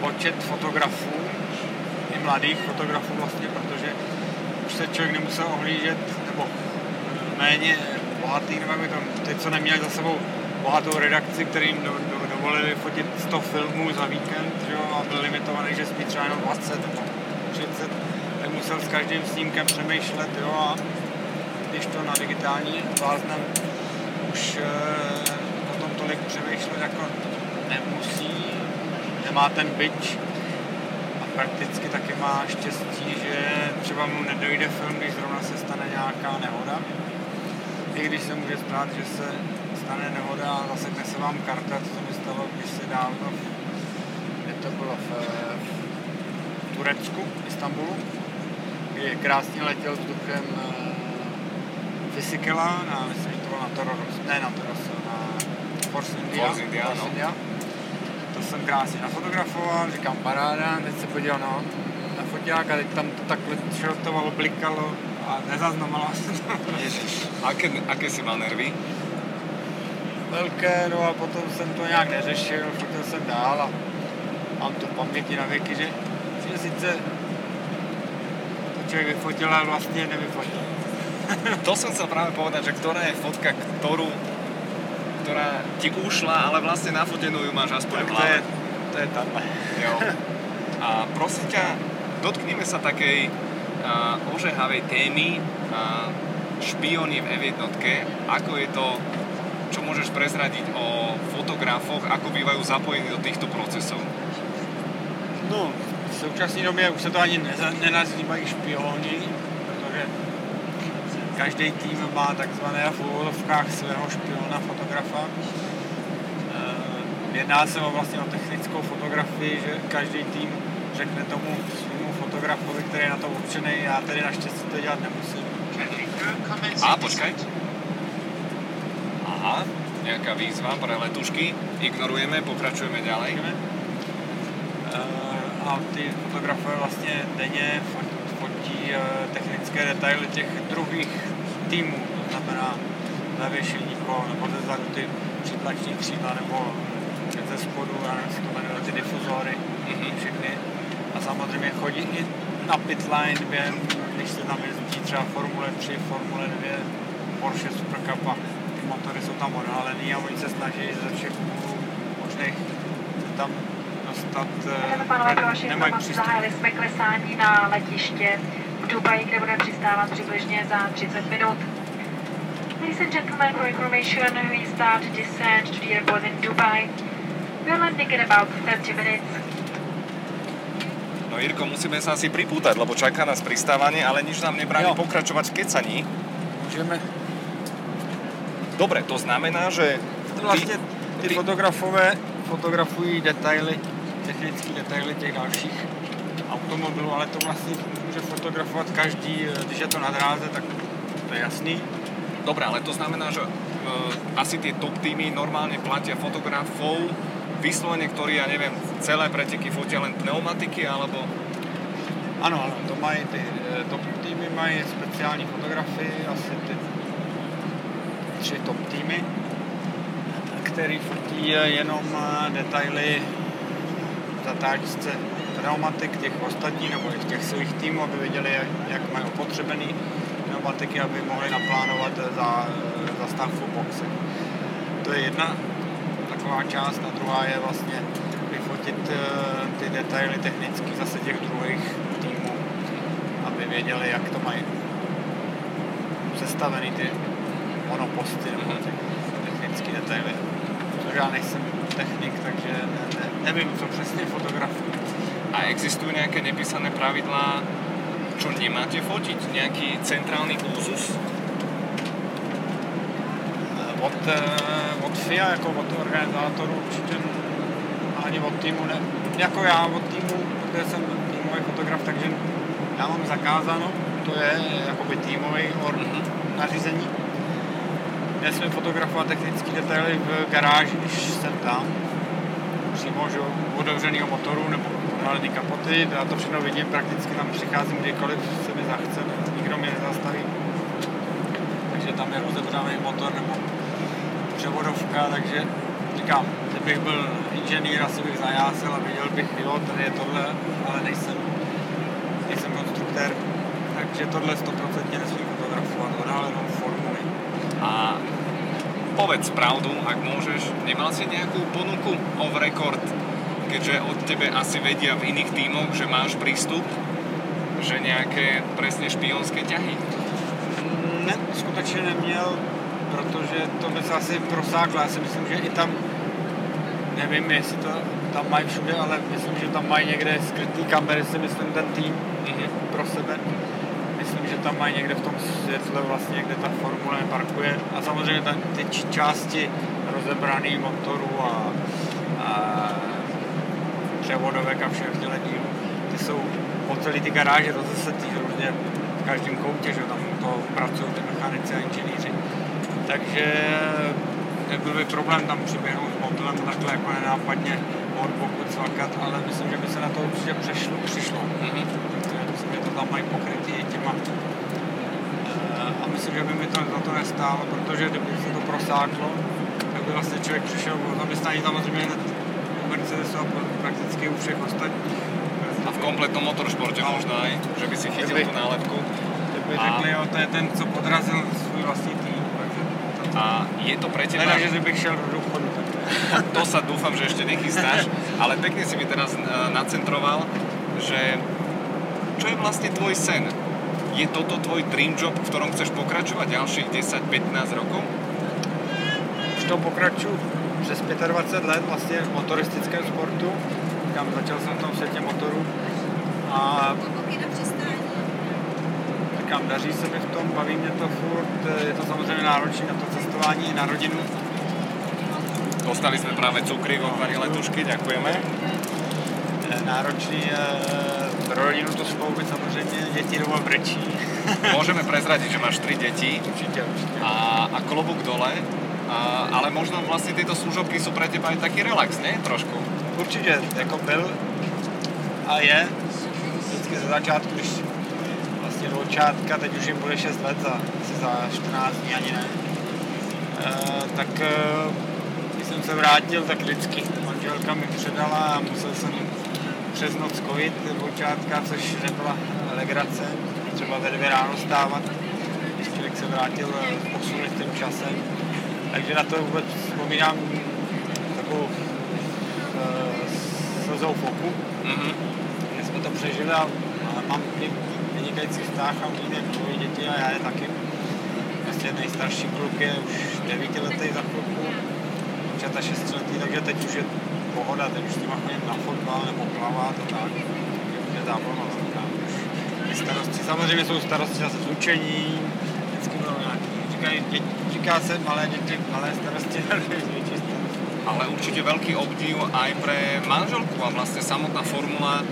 počet fotografů, i mladých fotografů vlastně, protože už se člověk nemusel ohlížet, nebo méně bohatý, nebo jak by to, ty, co neměli za sebou bohatou redakci, kterým do, do, dovolili fotit 100 filmů za víkend, že jo, a byl limitovaný, že smí třeba jenom 20 nebo 30, tak musel s každým snímkem přemýšlet, jo, a když to na digitální záznam už e, o tom tolik přemýšlet jako nemusí, nemá ten byč a prakticky taky má štěstí, že třeba mu nedojde film, když zrovna se stane nějaká nehoda. I když se může stát, že se stane nehoda a zasekne se vám karta, co se mi stalo kdysi dávno, kde to bylo v, v Turecku, Istanbulu, kdy krásně letěl vzduchem Fysikela, na, myslím, že to bylo na Toros, ne na Toros, na Force India. Force India, no. India. To jsem krásně nafotografoval, říkám paráda, teď se podíval na, na foťák a teď tam to takhle šrotovalo, blikalo a nezaznamenalo se (laughs) to. Aké, aké si mal nervy? Velké, no a potom jsem to nějak neřešil, fotil jsem dál a mám to v paměti na věky, že, že sice to člověk vyfotil, ale vlastně nevyfotil. To som chcel práve povedať, že ktorá je fotka, ktorú ktorá ti ušla, ale vlastne nafotenú ju máš aspoň Tak v to hlave. je, to je tam. Jo. A prosím ťa, dotkneme sa takej uh, ožehavej témy uh, špioni v F1. Ako je to, čo môžeš prezradiť o fotografoch, ako bývajú zapojení do týchto procesov? No, v současné době už se to ani nenazývají špioni, protože každý tým má takzvané v úvodovkách svého špiona fotografa. Eh, Jedná se o vlastně o technickou fotografii, že každý tým řekne tomu svému fotografovi, který je na to určený, já tedy naštěstí to dělat nemusím. A, počkaj. Aha, nejaká výzva pre letušky. Ignorujeme, pokračujeme ďalej. Eh, A ty fotografové vlastně denně fotí, technické detaily těch druhých týmů, to znamená zavěšení kol, nebo ze zadu ty přitlační křídla, nebo ze spodu, já nevím, se to jmenuje, ty difuzory, Mhm. všechny. A samozřejmě chodí i na pitline během, když se tam jezdí třeba Formule 3, Formule 2, Porsche Supercup a ty motory jsou tam odhalený a oni se snaží ze všech úhlů možných se tam dostat, eh, nemají informaci přístup. zahájili jsme klesání na letiště Dubaji, kde bude přistávat přibližně za 30 minut. Ladies and gentlemen, for information, we start descent to the airport in Dubai. We are landing in about 30 minutes. No Jirko, musíme sa asi pripútať, lebo čaká nás pristávanie, ale nič nám nebráni Jo. pokračovať v kecaní. Můžeme Dobre, to znamená, že Vlastně ty ty- fotografové fotografují detaily, technické detaily těch dalších automobilů, ale to vlastně může fotografovat každý, eh, když je to na dráze, tak to je jasný. Dobre, ale to znamená, že e, asi tie top týmy normálne platia fotografov, vyslovene, ktorí, ja neviem, celé preteky fotia len pneumatiky, alebo... Ano, ano, to mají ty eh, top týmy, mají speciální fotografii, asi ty tři top týmy, který fotí jenom detaily v zatáčce pneumatik těch ostatních nebo i těch svých týmů, aby věděli, jak, jak mají opotřebený pneumatiky, aby mohli naplánovat za, eh, zastávku boxe. To je jedna taková část a druhá je vlastně vyfotit eh, ty detaily technické zase těch druhých týmů, aby věděli, jak to mají sestavený ty monoposty nebo ty technické detaily. Protože já nejsem technik, takže ne, ne, nevím, co přesně fotografuji. A existujú nejaké nepísané pravidlá, čo nemáte fotiť? Nejaký centrálny úzus? Od, eh, od FIA, jako od organizátorů určitě ani od týmu ne. Jako já od týmu, protože jsem týmový fotograf, takže Já mám zakázáno, to je jakoby týmový or Mhm. nařízení. Nesmím fotografovat technické detaily v garáži, když jsem tam. Přímo, že otevřenýho motoru nebo nalený kapoty, já to všechno vidím, prakticky tam přicházím kdykoliv se mi zachce, nikdo mě nezastaví. Takže tam je rozebřený motor nebo převodovka, takže říkám, kdybych byl inženýr, asi bych zajásil a viděl bych, jo, tady je tohle, ale nejsem, nejsem konstruktér, takže tohle 100% nesmím fotografovat, odhalenou formuly. A povedz pravdu, ak môžeš, nemal si nejakú ponuku off record, keďže od tebe asi vedia v iných tímoch, že máš prístup, že nejaké presne špionské ťahy? Ne, skutečně neměl, protože to by se asi prosáklo. Já si myslím, že i tam, nevím, jestli to tam mají všude, ale myslím, že tam mají někde skrytý kamery, si myslím, ten tým Mhm. pro sebe. Myslím, že tam mají někde v tom světle vlastně, kde ta formule parkuje. A samozřejmě tam ty části rozebraný motorů a převodovek a všech těchto dílů, ty jsou po celé ty garáže rozesetý různě v každém koutě, že tam to pracují ty mechanici a inženýři. Takže nebyl by problém tam přiběhnout s mobilem takhle jako nenápadně od boku cvakat, ale myslím, že by se na to určitě přešlo, přišlo. Mhm. Já myslím, že to tam mají pokrytý těma. Eh, A myslím, že by mi to za to nestálo, protože kdyby se to prosáklo, tak by vlastně člověk přišel o zaměstnání samozřejmě hned u Mercedesu a prakticky u všech ostatních. A v kompletnom motoršporte možno aj, že by si chytil Kdyby- tú nálepku. Kdyby A- řekli, jo, to je ten, co podrazil svůj vlastní tým. Takže to, A je to pre teba... Teda, že kdybych šel do důchodu, (laughs) To sa dúfam, že ešte nechystáš, ale pekne si mi teraz e, nacentroval, že čo je vlastne tvoj sen? Je toto tvoj dream job, v ktorom chceš pokračovať ďalších 10-15 rokov? už to pokračuju přes 25 let vlastně v motoristickém sportu. Kam začal jsem v tom světě motorů a říkám, daří se mi v tom, baví mě to furt, je to samozřejmě náročné na to cestování i na rodinu. Dostali sme práve cukry vo letušky, ďakujeme. Je náročný eh, pro rodinu to skloubit samozřejmě, děti doma brečí. Môžeme prezradiť, že máš 3 deti určitě, určitě. a, a klobúk dole, a, ale možno vlastne tieto služobky sú pre teba aj taký relax, ne? Trošku. Určitě, jako byl a je. Vždycky ze začátku, když vlastně do začátka, teď už jim bude 6 let, za, asi za 14 dní ani ne, e, tak e, když jsem se vrátil, tak vždycky manželka mi předala a musel jsem přes noc kojit do začátka, což nebyla legrace, třeba ve dvě ráno stávat, když člověk se vrátil e, s posunutým časem. Takže na to vůbec vzpomínám takovou e, slzou v oku, Mhm. že jsme to přežili a, a mám vy- vynikající vztah a umíme dvoje děti a já je taky. Vlastně nejstarší kluk je už devítiletý za chvilku, děvčata šestiletý, takže teď už je pohoda, teď už s nima chodím na fotbal nebo plavat a tak. Takže už je zábava velká. Starosti, samozřejmě jsou starosti zase z učení, vždycky budou nějaký, říkají, dě, říká se malé děti, malé starosti, větší (laughs) starosti. Ale určite veľký obdiv aj pre manželku a vlastne samotná formula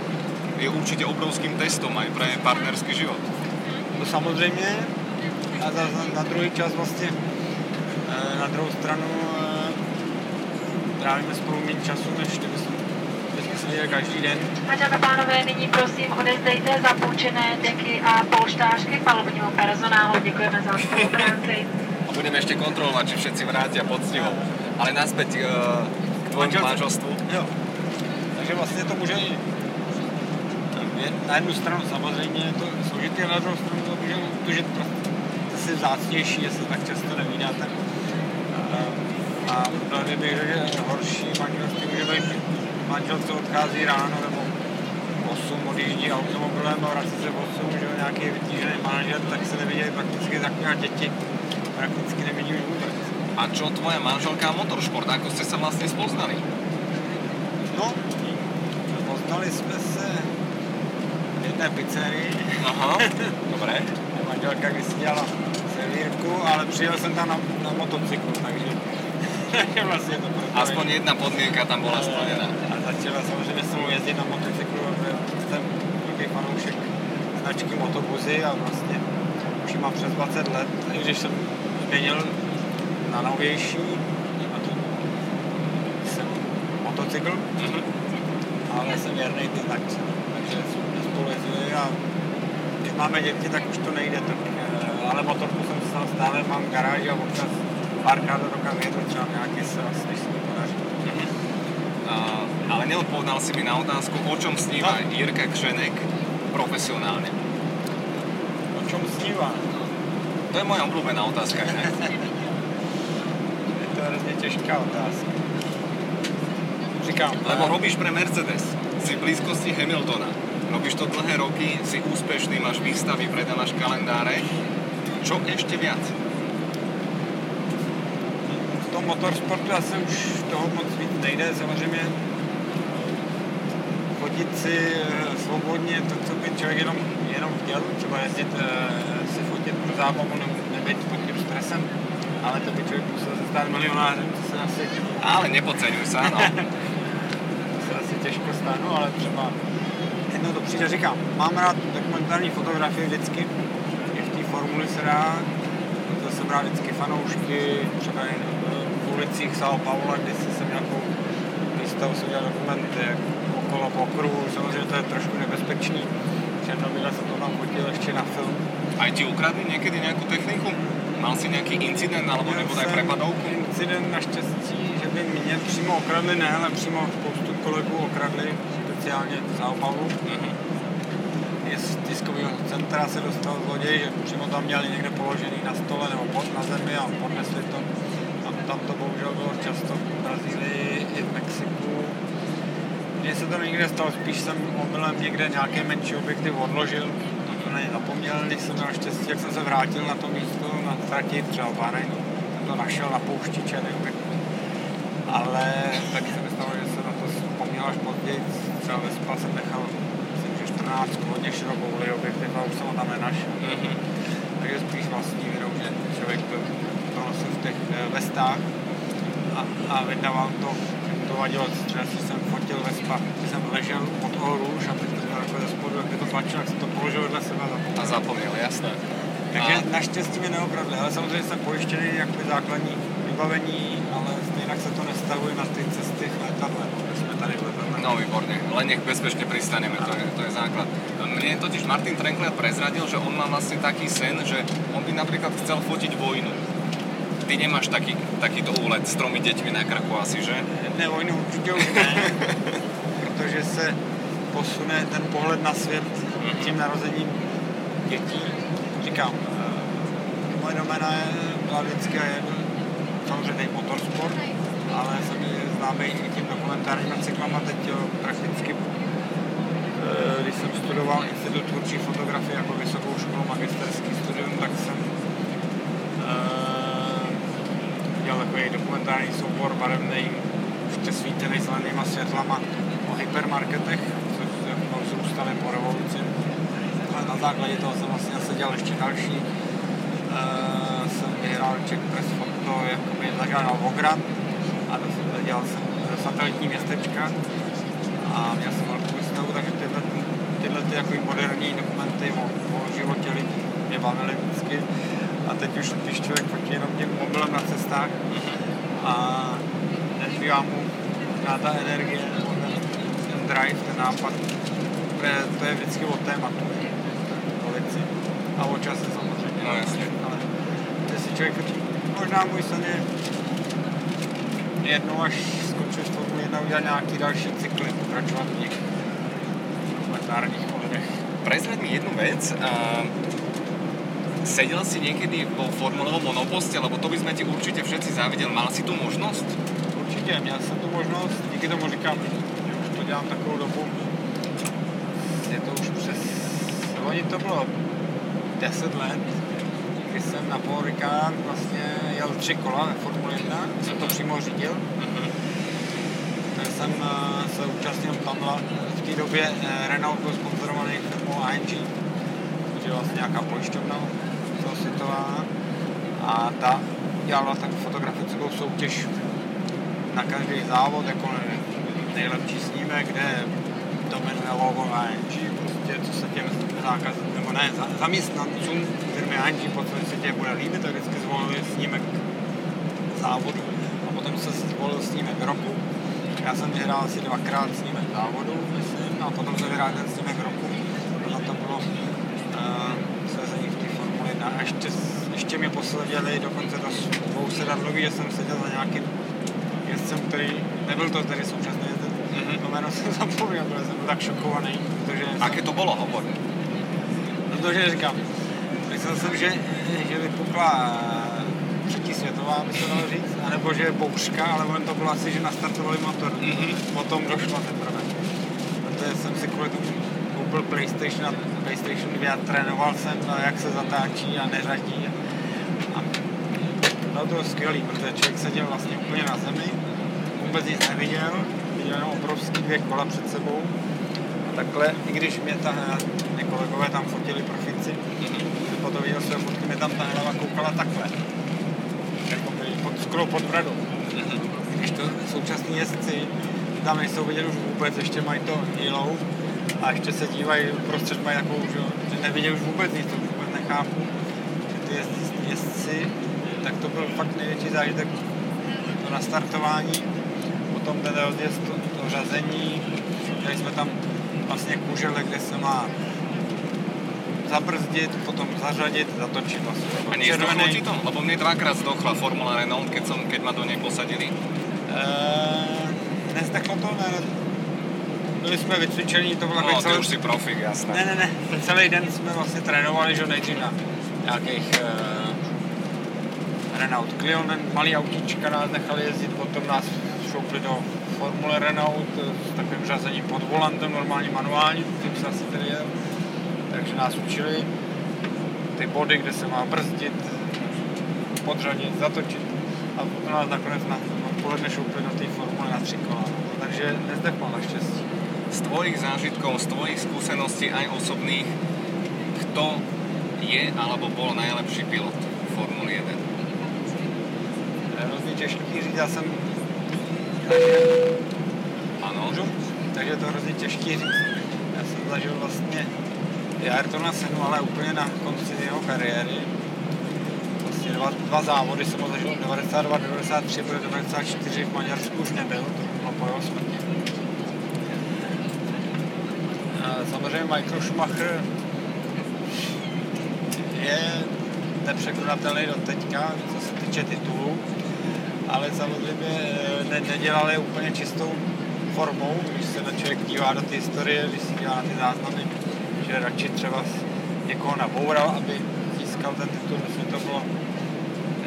je určite obrovským testom aj pre partnerský život. No samozřejmě. A za, za, na druhý čas vlastně eh, na druhou stranu eh, trávíme spolu méně času, než se viděli každý den. A dámy a pánové, nyní prosím odezdejte zapůjčené deky a polštářky palubnímu personálu. Děkujeme za spolupráci. A budeme ešte kontrolovať, či všetci vrátia poctivo. Ale naspäť eh, k tvojmu manželstvu. Jo. Takže vlastně to může je- na jednu stranu samozřejmě je to složitý, na druhou stranu to může utužit prostě zase vzácnější, jestli tak často nevídáte. A, a mnohdy bych řekl, že horší manželství může být, že manželce odchází ráno nebo v 8 odjíždí automobilem a vrací se v 8, že nějaký vytížený manažer, tak se nevidějí prakticky tak a děti prakticky nevidí už vůbec. A čo tvoja manželka a motoršport? Ako ste sa vlastne spoznali? No, poznali jsme se v jedné pizzerii. Aha, (laughs) dobre. Manželka když si dělala servírku, ale přijel jsem tam na, na motocyklu, takže, (laughs) vlastně to. Aspoň jedna podmienka tam bola splnená. A začala samozřejmě se mnou jezdit na motocyklu, protože jsem velký fanoušek značky motobuzy a vlastně už mám přes 20 let, i když jsem změnil na novější, a to jsem motocykl, mm-hmm. ale jsem věrný ty značce, takže spolu a když máme děti, tak už to nejde, tak, eh, ale motorku jsem stal stále, mám garáž a občas párkrát do roka vyjedu třeba nějaký sraz, když se mi podaří. Mm-hmm. Uh, ale neodpovedal si mi na otázku, o čom sníva no. Jirka Křenek profesionálne. O čom sníva? To je moja obľúbená otázka. Ne? je to hrozně těžká otázka. Říkám. Lebo robíš pre Mercedes, si v blízkosti Hamiltona, robíš to dlhé roky, si úspešný, máš výstavy, predávaš kalendáre. Čo ešte viac? V tom motorsportu asi už toho moc víc nejde, samozřejmě chodit si eh, svobodně to, co by člověk jenom, jenom chtěl, třeba jezdit eh, si fotit pro zábavu, nebyt pod tím stresem, ale to by člověk musel se stát milionářem, to se asi... Ale nepodceňuj se, ano. to se asi těžko stanu, ale třeba jednou to přijde, říkám, mám rád dokumentární fotografie vždycky, i v té formuli se dá, to jsem rád vždycky fanoušky, třeba jen v ulicích São Paulo, kdy jsem nějakou výstavu se udělal dokumenty, okolo po okruhu, samozřejmě to je trošku nebezpečný. Černobyle jsem to tam fotil ještě na film. A ti ukradli někdy nějakou techniku? Mal si nějaký incident alebo nebo tak prepadovku? Incident naštěstí, že by mě přímo okradli, ne, ale přímo spoustu kolegů okradli, speciálně v São Paulo. Mm-hmm. Je z tiskového centra se dostal zloděj, že přímo tam měli někde položený na stole nebo pod, na zemi a podnesli to. A tam to bohužel bylo často v Brazílii i v Mexiku mně se to nikdy nestalo, spíš jsem omylem někde nějaký menší objektiv odložil, ně zapomněl, když jsem měl štěstí, jak jsem se vrátil na to místo na trati, třeba v Bahrajnu, jsem to našel na poušti černý objektiv. Ale taky se mi stalo, že jsem na to vzpomněl až později, třeba ve Spa jsem nechal, myslím, že 14 hodně širokou objektiv a už jsem ho tam nenašel. Mm-hmm. Takže spíš vlastní vinou, že člověk to, to nosil v těch eh, vestách a, a vydával to vadilo, třeba si jsem fotil Vespa, když jsem ležel pod růž a teď takhle ze spodu, jak to tlačil, tak jsem to položil vedle sebe a zapomněl. A zapomněl, jasné. Takže a... naštěstí mě neokradli, ale samozřejmě jsem pojištěný jakoby základní vybavení, ale stejně se to nestavuje na ty cesty v letadle, jsme tady v letadle. No výborně, len nech bezpečně pristaneme, to je, to je základ. Mne totiž Martin Trenkler prezradil, že on má vlastně taký sen, že on by například chcel fotiť vojnu ty nemáš taký, takýto úlet s tromi děťmi na krku asi, že? Ne, vojnu určitě už ne, protože se posune ten pohled na svět mm-hmm. tím narozením dětí. Říkám, eh, moje domena je, byla vždycky je samozřejmě motorsport, ale jsem známý i tím dokumentárním cyklama teď jo, prakticky eh, když jsem studoval Institut tvůrčí fotografie jako vysokou školu, magisterský studium, tak jsem dělal dokumentární soubor barevný, už přesvítěný zelenýma světlama o hypermarketech, což se zrůstaly po revoluci. Ale na základě toho jsem vlastně zase dělal ještě další. Uh, jsem vyhrál Czech Press Photo, jakoby zažádal Vograd a dělal jsem satelitní městečka a měl jsem velkou výstavu, takže tyhle, tyhle ty jako moderní dokumenty o, o životě lidí mě bavily vždycky a teď už, když člověk fotí jenom tím mobilem na cestách a nezbývá mu na ta energie, ten, ten drive, ten nápad, to je vždycky o tématu, o věci a o čase samozřejmě. No jasně. Ale si člověk, možná můj sen je jednou, až skončil s Formule 1, udělat nějaký další cykly, pokračovat v nich dokumentárních ohledech. Prezrať mi jednu vec. Uh Sedel si niekedy vo formulovom monoposte, lebo to by sme ti určite všetci závideli. Mal si tu možnost? Určitě, měl jsem tu možnost, díky tomu říkám, že už to dělám takovou dobu. Je to už přes, loni to bylo 10 let, kdy jsem na Paul Ricard vlastně jel tři kola ve Formule 1, jsem to přímo řídil. Tak jsem eh, se účastnil tam v té době eh, Renault byl sponzorovaný firmou AMG, což je vlastně nějaká pojišťovna celosvětová a ta dělala tak fotografickou soutěž na každý závod, jako nejlepší snímek, kde dominuje logo AMG, prostě co se těm zákazníkům nebo ne, za, zaměstnancům firmy Anži, pokud se tě bude líbit, tak vždycky zvolili snímek závodu a potom se zvolil snímek roku. Já jsem vyhrál asi dvakrát snímek závodu, myslím, a potom jsem vyhrál ten snímek roku. A to bylo uh, sezení v té Formule 1. A ještě, ještě mě posledili dokonce do dvou sedadlový, že jsem seděl za nějakým jezdcem, který nebyl to tady současný jezdec. Mm-hmm. To jméno jsem zapomněl, protože jsem byl tak šokovaný. Protože Aké to bylo, hovor? Protože říkám, myslel jsem, že, že vypukla třetí světová, by se dalo říct, anebo že je bouřka, ale on to bylo asi, že nastartovali motor. Mhm. Potom došlo teprve. Protože jsem si kvůli tomu koupil PlayStation a PlayStation 2 a trénoval jsem, a jak se zatáčí a neřadí. A bylo to skvělý, protože člověk seděl vlastně úplně na zemi, vůbec nic neviděl, viděl jenom obrovský dvě kola před sebou. A takhle, i když mě ta, mě kolegové tam fotili profici, potom viděl své fotky, mě tam ta hlava koukala takhle. Jako by pod skrou pod bradou. Když to současní jezdci tam nejsou vidět už vůbec, ještě mají to jílou a ještě se dívají, prostřed mají takovou, že, že nevidějí už vůbec nic, to už vůbec nechápu. Ty jezdci, jezdci, tak to byl fakt největší zážitek to nastartování, potom ten rozjezd, to, to řazení, tady jsme tam vlastně kůžele, kde se má zabrzdit, potom zařadit, zatočit vlastně. A nezdochlo ti to? Lebo mne dvakrát zdochla Formula Renault, keď, som, keď ma do nej posadili. Eee, nezdechlo to, ne, byli jsme vycvičení, to bylo No, celý... už si profik, jasné. Ne, ne, ne, celý den jsme vlastně trénovali, že nejdřív na nějakých uh, Renault Clio, malý autíčka nás nechali jezdit, potom nás šoupli do Formule Renault eh, s takovým řazením pod volantem, normálně manuální, tím se asi tedy jel. Takže nás učili ty body, kde se má brzdit, podřadit, zatočit a potom nás nakonec na odpoledne šoupli do té formule na tři kola. No. Takže nezdechlo naštěstí. Z tvojich zážitkov, z tvojich skúseností aj osobných, kto je alebo bol najlepší pilot Formuly 1? Je hrozně těžký říct, já jsem Áno. můžu, takže je to hrozně těžký říct. Já jsem zažil vlastně i Ayrtona Senu, ale úplně na konci jeho kariéry. Vlastně dva, dva závody jsem ho zažil 92, 93, protože 94 v Maďarsku už nebyl, to bylo po jeho smrti. A samozřejmě Michael Schumacher je nepřekonatelný do teďka, co se týče titulů, ale samozřejmě eh, ne, nedělal je úplně čistou formou, když se na člověk dívá do té historie, když si dívá na ty záznamy, že radši třeba někoho naboural, aby získal ten titul, myslím, to bylo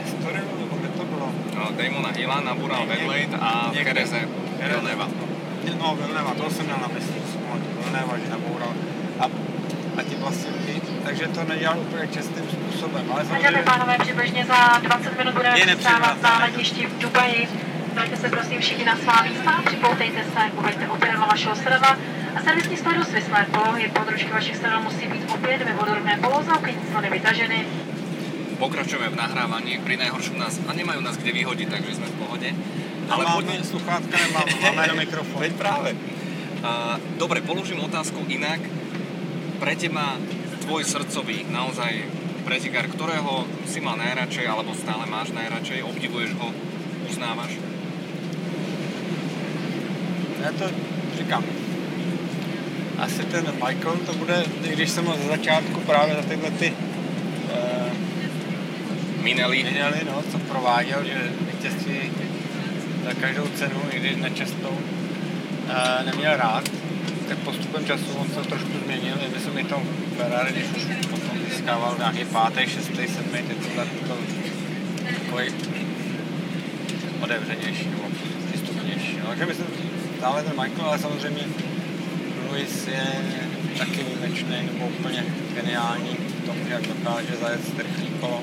Estoril, nebo kde to bylo? No, Damona Hilla nabúral Vedlejt a. Kereze Villeneva. No, Vilneva, toho jsem měl na mysli, Že naboural. A, a ti vlastně, ty, takže to nedělal úplně čestným způsobem, ale Dámy a samozřejmě... pánové, přibližně za 20 minut budeme Je přistávat na letišti v Dubaji. Dajte se prosím všichni na svá místa, připoutejte se, uveďte opěradla vašeho sedadla a servisní stojí svislé polohy. Podružky vašich sedadel musí být opět ve vodorovné poloze, uklidní slony vytaženy. Pokračujeme v nahrávaní, pri najhoršom nás, a nemajú nás kde vyhodiť, takže sme v pohode. Ale Ale máme sluchátka, nemáme, máme na mikrofon. Veď práve. A, dobre, položím otázku inak. Pre teba tvoj srdcový, naozaj pretekár, ktorého si mal najradšej, alebo stále máš najradšej, obdivuješ ho, uznávaš? Já to říkám. Asi ten Michael to bude, i když jsem ho ze začátku právě za tyhle ty uh, Minelli, minely, no, co prováděl, že vítězství za každou cenu, i když nečestou, neměl rád, tak postupem času on se trošku změnil. I myslím, i to Ferrari, když už potom získával nějaký pátý, šestý, sedmý titul, tak to takový otevřenější nebo přístupnější. No, takže myslím, stále ten Michael, ale samozřejmě Luis je taky výjimečný nebo úplně geniální v tom, že jak dokáže zajet strchlý kolo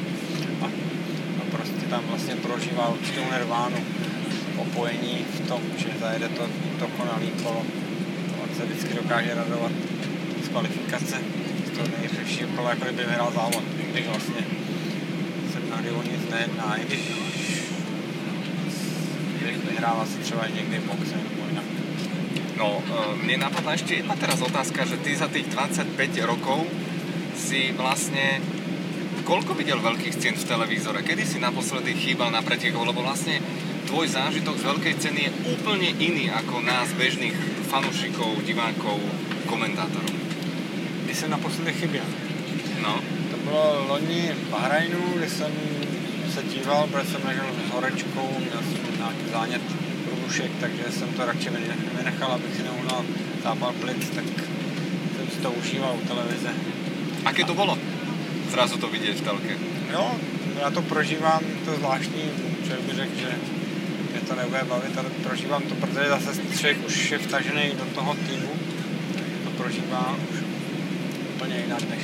a, a prostě tam vlastně prožívá určitou nirvánu opojení v tom, že zajede to dokonalý kolo. On se vždycky dokáže radovat z kvalifikace z toho nejřešího kola, jako kdyby vyhrál závod, i když vlastně se mnohdy o nic nejedná, i když vyhrává se třeba někdy v boxe nebo jinak. No, e, mne napadla ešte jedna teraz otázka, že ty za tých 25 rokov si vlastne koľko videl veľkých cien v televízore? Kedy si naposledy chýbal na pretekoch? Lebo vlastne tvoj zážitok z veľkej ceny je úplne iný ako nás bežných fanúšikov, divákov, komentátorov. Kdy jsem naposledy chyběl? No, To bylo loni v Bahrajnu, kde jsem se díval, protože jsem ležel s horečkou, měl jsem nějaký zánět průdušek, takže jsem to radši vyne- vynechal, abych si neuhnal zápal plic, tak jsem si to užíval u televize. aké to bolo? Zrazu to vidieť v telke. Jo, já to prožívám, to zvláštní, člověk by řekl, že to nebude bavit, ale prožívám to, protože zase člověk už je vtažený do toho týmu, to prožívá už úplně jinak než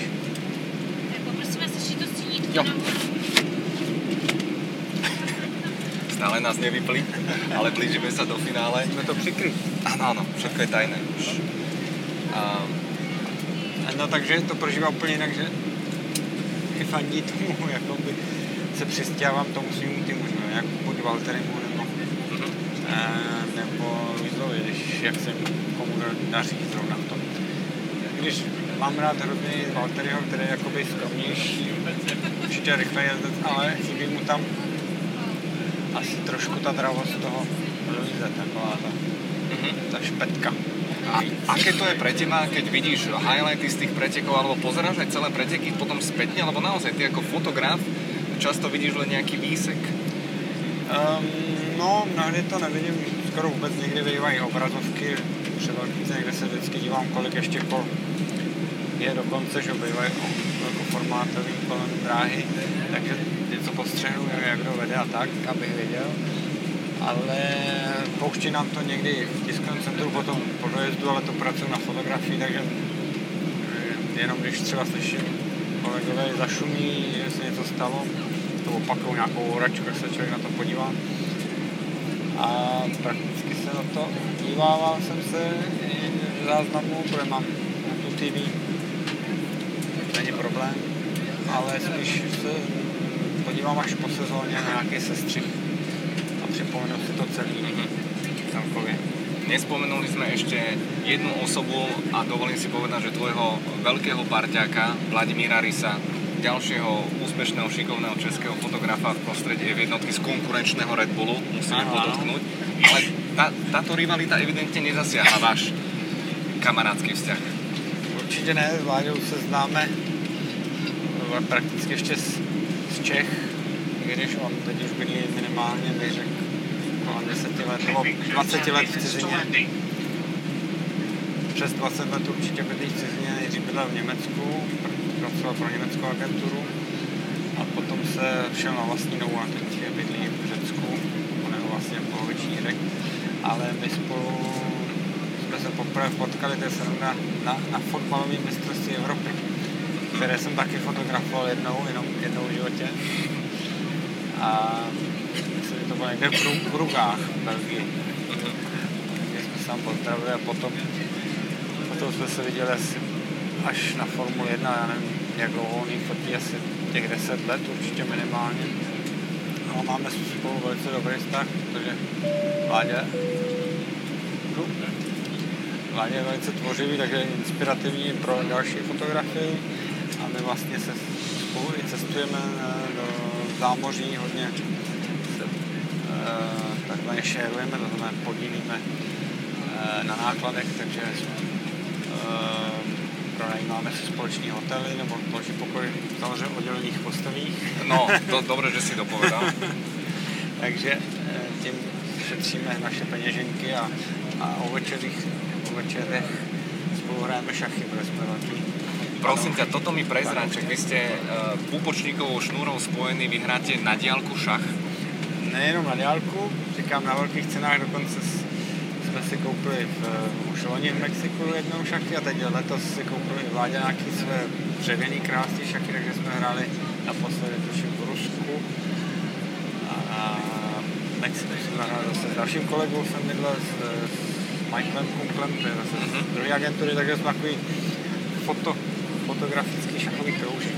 Tak poprosím vás ještě to stínítko. Jo. Stále nás nevypli, ale blížime sa do finále. jsme to přikryt. Áno, áno, všetko je tajné už. A No takže to prožívá úplně jinak, že i fandí tomu, jakoby se přistěhávám tomu svým týmu, že jo, jak buď Valterimu nebo, eh, nebo když jak se komu daří zrovna v tom. Když mám rád hrozně Valteriho, který je jakoby skromnější, určitě rychle jezdec, ale chybí mu tam asi trošku ta dravost toho Luize, taková ta, Mhm. ta špetka. A aké to je pre teba, keď vidíš highlighty z tých pretekov, alebo pozeráš aj celé preteky potom spätne, alebo naozaj ty ako fotograf často vidíš len nejaký výsek? Um, no, mnohdy to nevidím, skoro vůbec někdy vyjívají obrazovky, třeba někde se vždycky dívám, kolik ještě kol je dokonce, že bývají velkoformátový kolem dráhy, takže něco postřehnu, jak kdo vede a tak, abych věděl. Ale pouští nám to někdy v tiskovém centru potom po dojezdu, ale to pracuji na fotografii, takže jenom když třeba slyším kolegové zašumí, že se něco stalo, opakují nějakou oračku, jak se člověk na to podívá. A prakticky se na to dívával jsem se v záznamu, protože mám tu TV, není problém, ale spíš se podívám až po sezóně na nějaký sestřih. A připomenu si to celý. Celkově. Nespomenuli sme ešte jednu osobu a dovolím si povedať, že tvojho veľkého parťáka Vladimíra Risa, ďalšieho úspešného, šikovného českého fotografa v prostredí v jednotky z konkurenčného Red Bullu, musíme podotknúť. Ale tá, táto rivalita evidentne nezasiahla váš kamarádsky vzťah. Určitě ne, s Láďou se známe prakticky ještě z, z Čech, když on teď už bydlí minimálně, bych řekl, kolem 10 let, nebo 20 let v cizině. Přes 20 let určitě bydlí v cizině, nejdřív bydlel v Německu, pracoval pro německou agenturu a potom se šel na vlastní nohu a teď bydlí v Řecku, je vlastně poloviční řek, ale my spolu jsme se poprvé potkali, to je sranda, na, na fotbalovém mistrovství Evropy, které jsem taky fotografoval jednou, jenom jednou v životě. A myslím, že to bylo někde v Brugách v Belgii. Kde jsme se tam pozdravili a potom, potom jsme se viděli asi až na Formule 1, já nevím, jak dlouho on fotí, asi těch 10 let určitě minimálně. A máme spolu velice dobrý vztah, protože Láďa, Láďa je velice tvořivý, takže je inspirativní pro další fotografii a my vlastně se spolu i cestujeme eh, do zámoří, hodně se eh, takhle šerujeme, to znamená podílíme eh, na nákladech, takže pronajímáme si společný hotely nebo společný pokoj samozřejmě oddělených postelích. No, to, dobre, že si to povedal. (laughs) Takže eh, tím šetříme naše peněženky a, a o večerích, o večerech spolu hrajeme šachy, protože jsme velký. Prosím ťa, toto mi prezrač, vy ste uh, pupočníkovou šnúrou spojení, vy hráte na diálku šach. Nejenom na dálku, říkám na velkých cenách, dokonce s- si koupili v, eh, už loni v Mexiku jednou šachy a teď letos si koupili vládě nějaký své dřevěný krásný šachy, takže jsme hráli naposledy tuším v Rusku a v Mexiku jsme hráli zase s dalším kolegou, jsem bydlel s, s Michaelem Kumplem, to je zase z druhé agentury, takže jsme takový foto, fotografický šachový kroužek.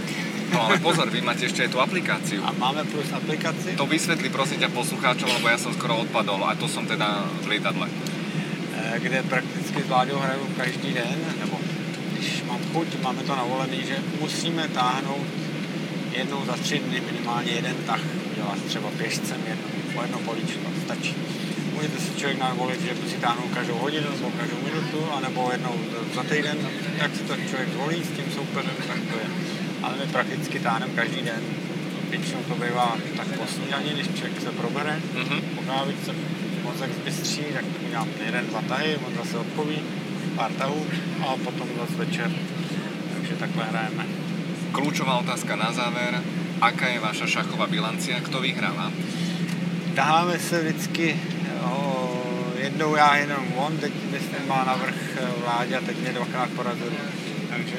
No ale pozor, vy máte ešte aj tú aplikáciu. A máme plus aplikaci. To vysvetli prosím ťa poslucháčom, lebo ja som skoro odpadol a to som teda v lietadle. Kde prakticky s Vláďou hraju každý den, nebo když mám chuť, máme to navolený, že musíme táhnout jednou za tři dny minimálně jeden tah dělat třeba pěšcem jedno, po jedno políčko, stačí. Můžete si člověk navolit, že si táhnou každou hodinu nebo každou minutu, anebo jednou za týden, tak si to člověk zvolí s tím soupeřem, tak to je. Ale my prakticky táhneme každý den. Většinou to bývá tak po snídaní, když člověk se probere, Mhm. po kávičce mozek zbystří, tak udělám jeden, dva tahy, on zase odpoví, pár tahů a potom zase večer. Takže takhle hrajeme. Kľúčová otázka na záver. Aká je vaša šachová bilancia? Kto vyhráva? Taháme se vždycky o, jednou já, jenom on, teď myslím má navrh vládě a teď mě dvakrát porazil. Takže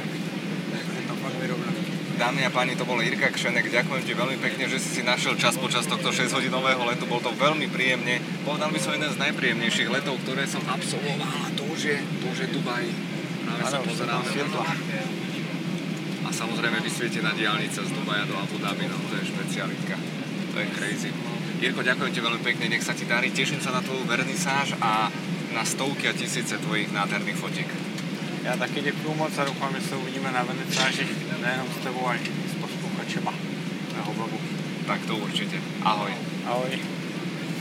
je to fakt vyrovnané. Dámy a páni, to bol Jirka Kšenek. Ďakujem ti veľmi pekne, že si si našiel čas počas tohto 6-hodinového letu. Bol to veľmi príjemne. Povedal by som jeden z najpríjemnejších letov, ktoré som absolvoval. A to už je, to už je Dubaj. Práve sa pozeráme. A samozrejme vysvietená diálnica z Dubaja do Abu Dhabi, no to je špecialitka. To je crazy. Jirko, ďakujem ti veľmi pekne, nech sa ti darí. Teším sa na tvoju vernisáž a na stovky a tisíce tvojich nádherných fotiek. Já taky děkuju moc a doufám, že se uvidíme na vernicáži nejenom s tebou, ale i s posluchačema mého blogu. Tak to určite. Ahoj. Ahoj.